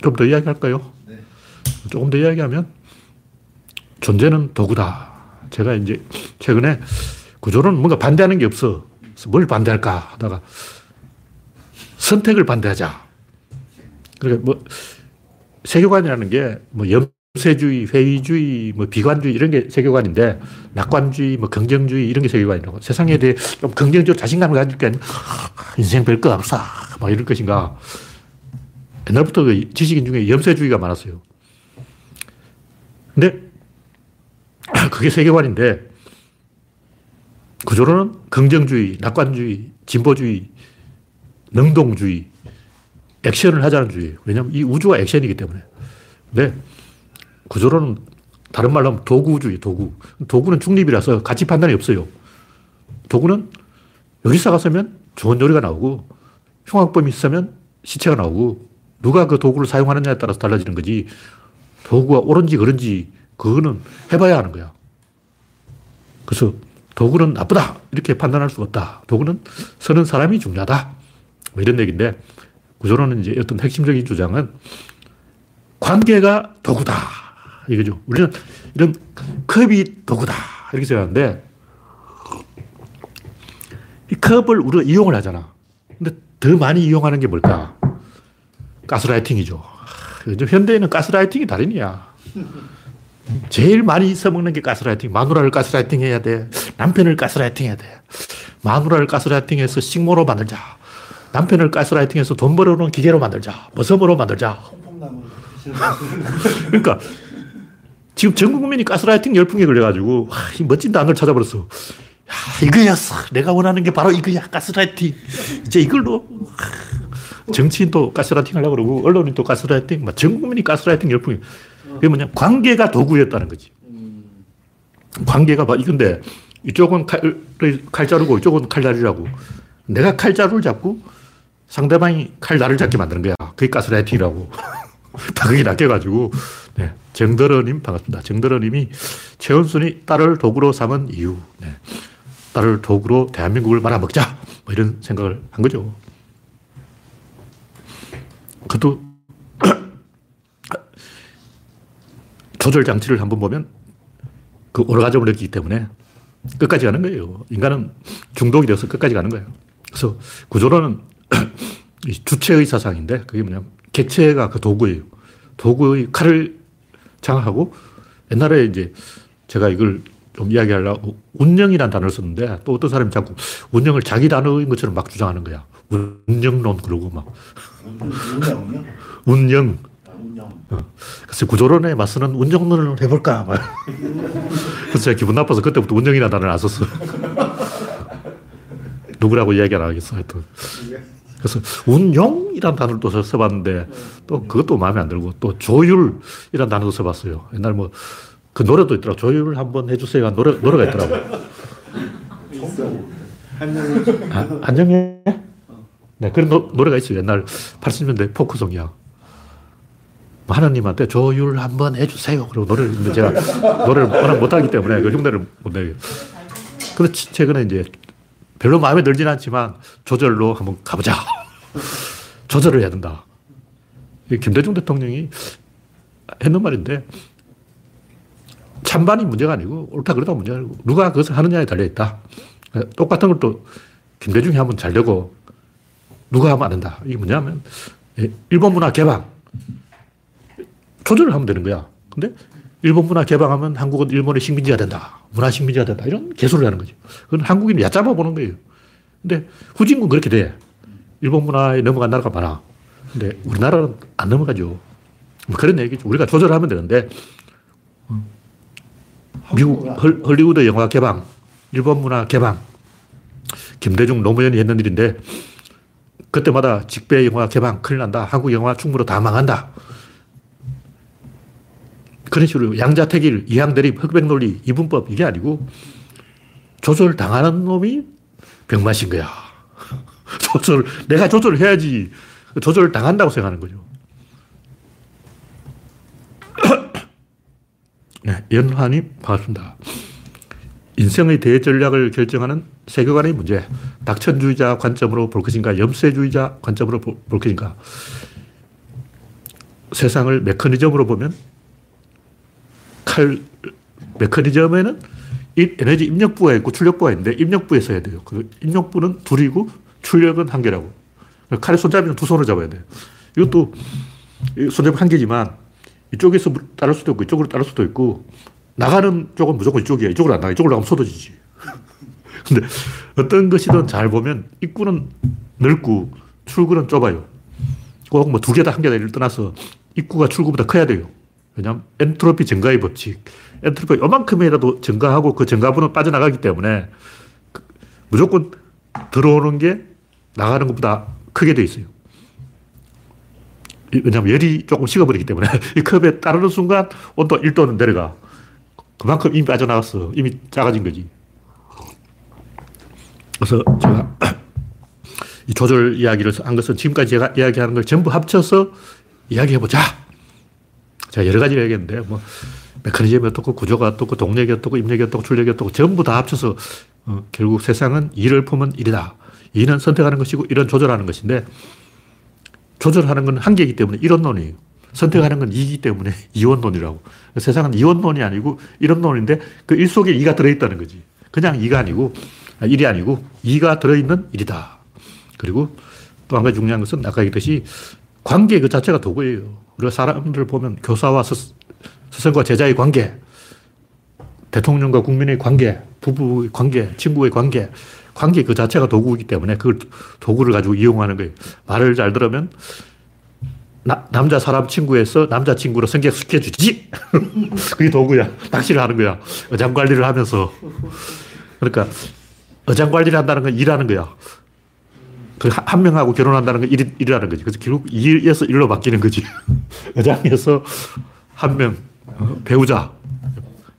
좀 더 이야기할까요? 네. 조금 더 이야기하면 존재는 도구다. 제가 이제 최근에 구조론 뭔가 반대하는 게 없어. 뭘 반대할까 하다가 선택을 반대하자. 그러니까 뭐 세계관이라는 게 뭐 염 세주의, 회의주의, 뭐 비관주의 이런 게 세계관인데 낙관주의, 뭐 긍정주의 이런 게 세계관이라고. 세상에 대해 좀 긍정적으로 자신감을 가질 게 아니라 인생 별거 없어. 막 이럴 것인가. 옛날부터 그 지식인 중에 염세주의가 많았어요. 근데 그게 세계관인데 구조로는 긍정주의, 낙관주의, 진보주의, 능동주의, 액션을 하자는 주의. 왜냐하면 이 우주가 액션이기 때문에. 근데 구조로는 다른 말로 하면 도구주의, 도구. 도구는 중립이라서 가치 판단이 없어요. 도구는 요리사가 쓰면 좋은 요리가 나오고 흉악범이 있으면 시체가 나오고 누가 그 도구를 사용하느냐에 따라서 달라지는 거지. 도구가 옳은지 그른지 그거는 해봐야 하는 거야. 그래서 도구는 나쁘다 이렇게 판단할 수가 없다. 도구는 쓰는 사람이 중요하다. 뭐 이런 얘기인데 구조론은 이제 어떤 핵심적인 주장은 관계가 도구다 이거죠. 우리는 이런 컵이 도구다 이렇게 생각하는데 이 컵을 우리가 이용을 하잖아. 근데 더 많이 이용하는 게 뭘까? 가스라이팅이죠. 요즘 현대인은 가스라이팅이 달인이야. 제일 많이 써먹는 게 가스라이팅. 마누라를 가스라이팅 해야 돼. 남편을 가스라이팅 해야 돼. 마누라를 가스라이팅 해서 식모로 만들자. 남편을 가스라이팅 해서 돈 벌어오는 기계로 만들자. 버섯으로 만들자. 그러니까 지금 전 국민이 가스라이팅 열풍에 걸려가지고 와, 이 멋진 단어를 찾아버렸어. 야, 이거였어. 내가 원하는 게 바로 이거야. 가스라이팅. 이제 이걸로 정치인도 가스라이팅 하려고 그러고 언론인도 가스라이팅. 막 전 국민이 가스라이팅 열풍이. 그게 뭐냐 관계가 도구였다는 거지. 관계가 막 이건데 이쪽은 칼, 칼 자르고 이쪽은 칼 자르라고. 내가 칼 자루를 잡고 상대방이 칼 나를 잡게 만드는 거야. 그게 가스라이팅이라고. 다 그게 낚여가지고, 네. 정더러님 반갑습니다. 정더러님이 최은순이 딸을 도구로 삼은 이유. 네. 딸을 도구로 대한민국을 말아먹자. 뭐 이런 생각을 한 거죠. 그것도 조절 장치를 한번 보면 그 오르가즘을 느끼기 때문에 끝까지 가는 거예요. 인간은 중독이 되어서 끝까지 가는 거예요. 그래서 구조론은 이 주체의 사상인데 그게 뭐냐면 객체가 그 도구예요. 도구의 칼을 장악하고 옛날에 이제 제가 이걸 좀 이야기하려고 운영이라는 단어를 썼는데 또 어떤 사람이 자꾸 운영을 자기 단어인 것처럼 막 주장하는 거야. 운영론 그러고 막? 운영. 아, 운영. 그래서 구조론에 맞서는 운영론을 해볼까. 막. 그래서 제가 기분 나빠서 그때부터 운영이라는 단어를 안 썼어. 누구라고 이야기 안 하겠어. 하여튼. 그래서 운용이라는 단어를 또 써봤는데 또 그것도 마음에 안 들고 또 조율이라는 단어도 써봤어요. 옛날 뭐 그 노래도 있더라고. 조율 한번 해주세요. 한 노래, 노래가 있더라고. 아, 안녕해? 네, 그런 노, 노래가 있어요. 옛날 80년대 포크송이야. 뭐 하나님한테 조율 한번 해주세요. 그리고 노래를, 제가 노래를 워낙 못하기 때문에 그 흉내를 못 내요. 근데 치- 최근에 이제 별로 마음에 들진 않지만 조절로 한번 가보자. 조절을 해야 된다. 이 김대중 대통령이 했는 말인데 찬반이 문제가 아니고 옳다 그러다 문제가 아니고 누가 그것을 하느냐에 달려있다. 똑같은 걸또 김대중이 하면 잘 되고 누가 하면 안 된다. 이게 뭐냐면 예, 일본 문화 개방. 조절을 하면 되는 거야. 근데 일본 문화 개방하면 한국은 일본의 식민지가 된다. 문화 식민지가 된다. 이런 개소를 하는 거죠. 그건 한국인이 얕잡아 보는 거예요. 근데 후진국은 그렇게 돼. 일본 문화에 넘어간 나라가 많아. 근데 우리나라는 안 넘어가죠. 뭐 그런 얘기죠. 우리가 조절하면 되는데 미국 헐, 헐리우드 영화 개방, 일본 문화 개방. 김대중 노무현이 했는 일인데 그때마다 직배 영화 개방 큰일 난다. 한국 영화 충무로 다 망한다. 그런 식으로 양자택일, 이항대립, 흑백 논리, 이분법 이게 아니고 조절 당하는 놈이 병맛인 거야. 조절, 내가 조절을 해야지. 조절을 당한다고 생각하는 거죠. 네, 연환이 반갑습니다. 인생의 대전략을 결정하는 세계관의 문제. 낙천주의자 관점으로 볼 것인가, 염세주의자 관점으로 볼 것인가. 세상을 메커니즘으로 보면 칼, 메커니즘에는 이 에너지 입력부가 있고 출력부가 있는데 입력부에 써야 돼요. 그 입력부는 둘이고 출력은 한 개라고. 칼의 손잡이는 두 손을 잡아야 돼요. 이것도 손잡이 한 개지만 이쪽에서 따를 수도 있고 이쪽으로 따를 수도 있고 나가는 쪽은 무조건 이쪽이야. 이쪽으로 안 나가. 이쪽으로 가면 쏟아지지. 근데 어떤 것이든 잘 보면 입구는 넓고 출구는 좁아요. 꼭 뭐 두 개다 한 개다 를 떠나서 입구가 출구보다 커야 돼요. 왜냐하면 엔트로피 증가의 법칙. 엔트로피 요만큼이라도 증가하고 그 증가분은 빠져나가기 때문에 그 무조건 들어오는 게 나가는 것보다 크게 돼 있어요. 왜냐하면 열이 조금 식어버리기 때문에 이 컵에 따르는 순간 온도 1도는 내려가. 그만큼 이미 빠져나갔어. 이미 작아진 거지. 그래서 제가 이 조절 이야기를 한 것은 지금까지 제가 이야기하는 걸 전부 합쳐서 이야기해보자. 제가 여러 가지를 얘기했는데, 뭐, 메커니즘이 어떻고, 구조가 어떻고, 동력이 어떻고, 입력이 어떻고, 출력이 어떻고, 전부 다 합쳐서, 어, 결국 세상은 이를 품은 일이다. 이는 선택하는 것이고, 이런 조절하는 것인데, 조절하는 건 한계이기 때문에 이론론이에요. 선택하는 건 이기 때문에 이원론이라고. 세상은 이원론이 아니고 이론론인데 그 일 속에 이가 들어있다는 거지. 그냥 이가 아니고, 아, 일이 아니고 이가 들어있는 일이다. 그리고 또 한 가지 중요한 것은 아까 얘기했듯이 관계 그 자체가 도구예요. 우리가 사람들을 보면 교사와 스, 스승과 제자의 관계, 대통령과 국민의 관계, 부부의 관계, 친구의 관계, 관계 그 자체가 도구이기 때문에 그걸 도구를 가지고 이용하는 거예요. 말을 잘 들으면 나, 남자 사람 친구에서 남자 친구로 성격 시켜주지. 그게 도구야. 낚시를 하는 거야. 어장 관리를 하면서. 그러니까 어장 관리를 한다는 건 일하는 거야. 그 한 명하고 결혼한다는 건 일, 일이라는 거지. 그래서 결국 일에서 일로 바뀌는 거지. 어장에서 한 명, 어, 배우자.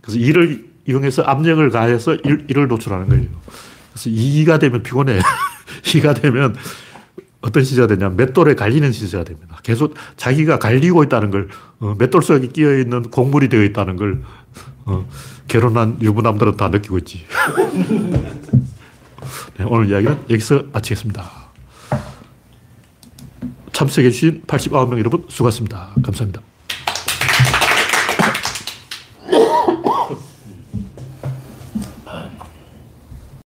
그래서 일을 이용해서 압력을 가해서 일, 일을 노출하는 거예요. 그래서 이가 되면 피곤해. 이가 되면 어떤 시대가 되냐 맷돌에 갈리는 시대가 됩니다. 계속 자기가 갈리고 있다는 걸, 어, 맷돌 속에 끼어 있는 곡물이 되어 있다는 걸, 어, 결혼한 유부남들은 다 느끼고 있지. 네, 오늘 이야기는 여기서 마치겠습니다. 참석해주신 89명 여러분 수고하셨습니다. 감사합니다.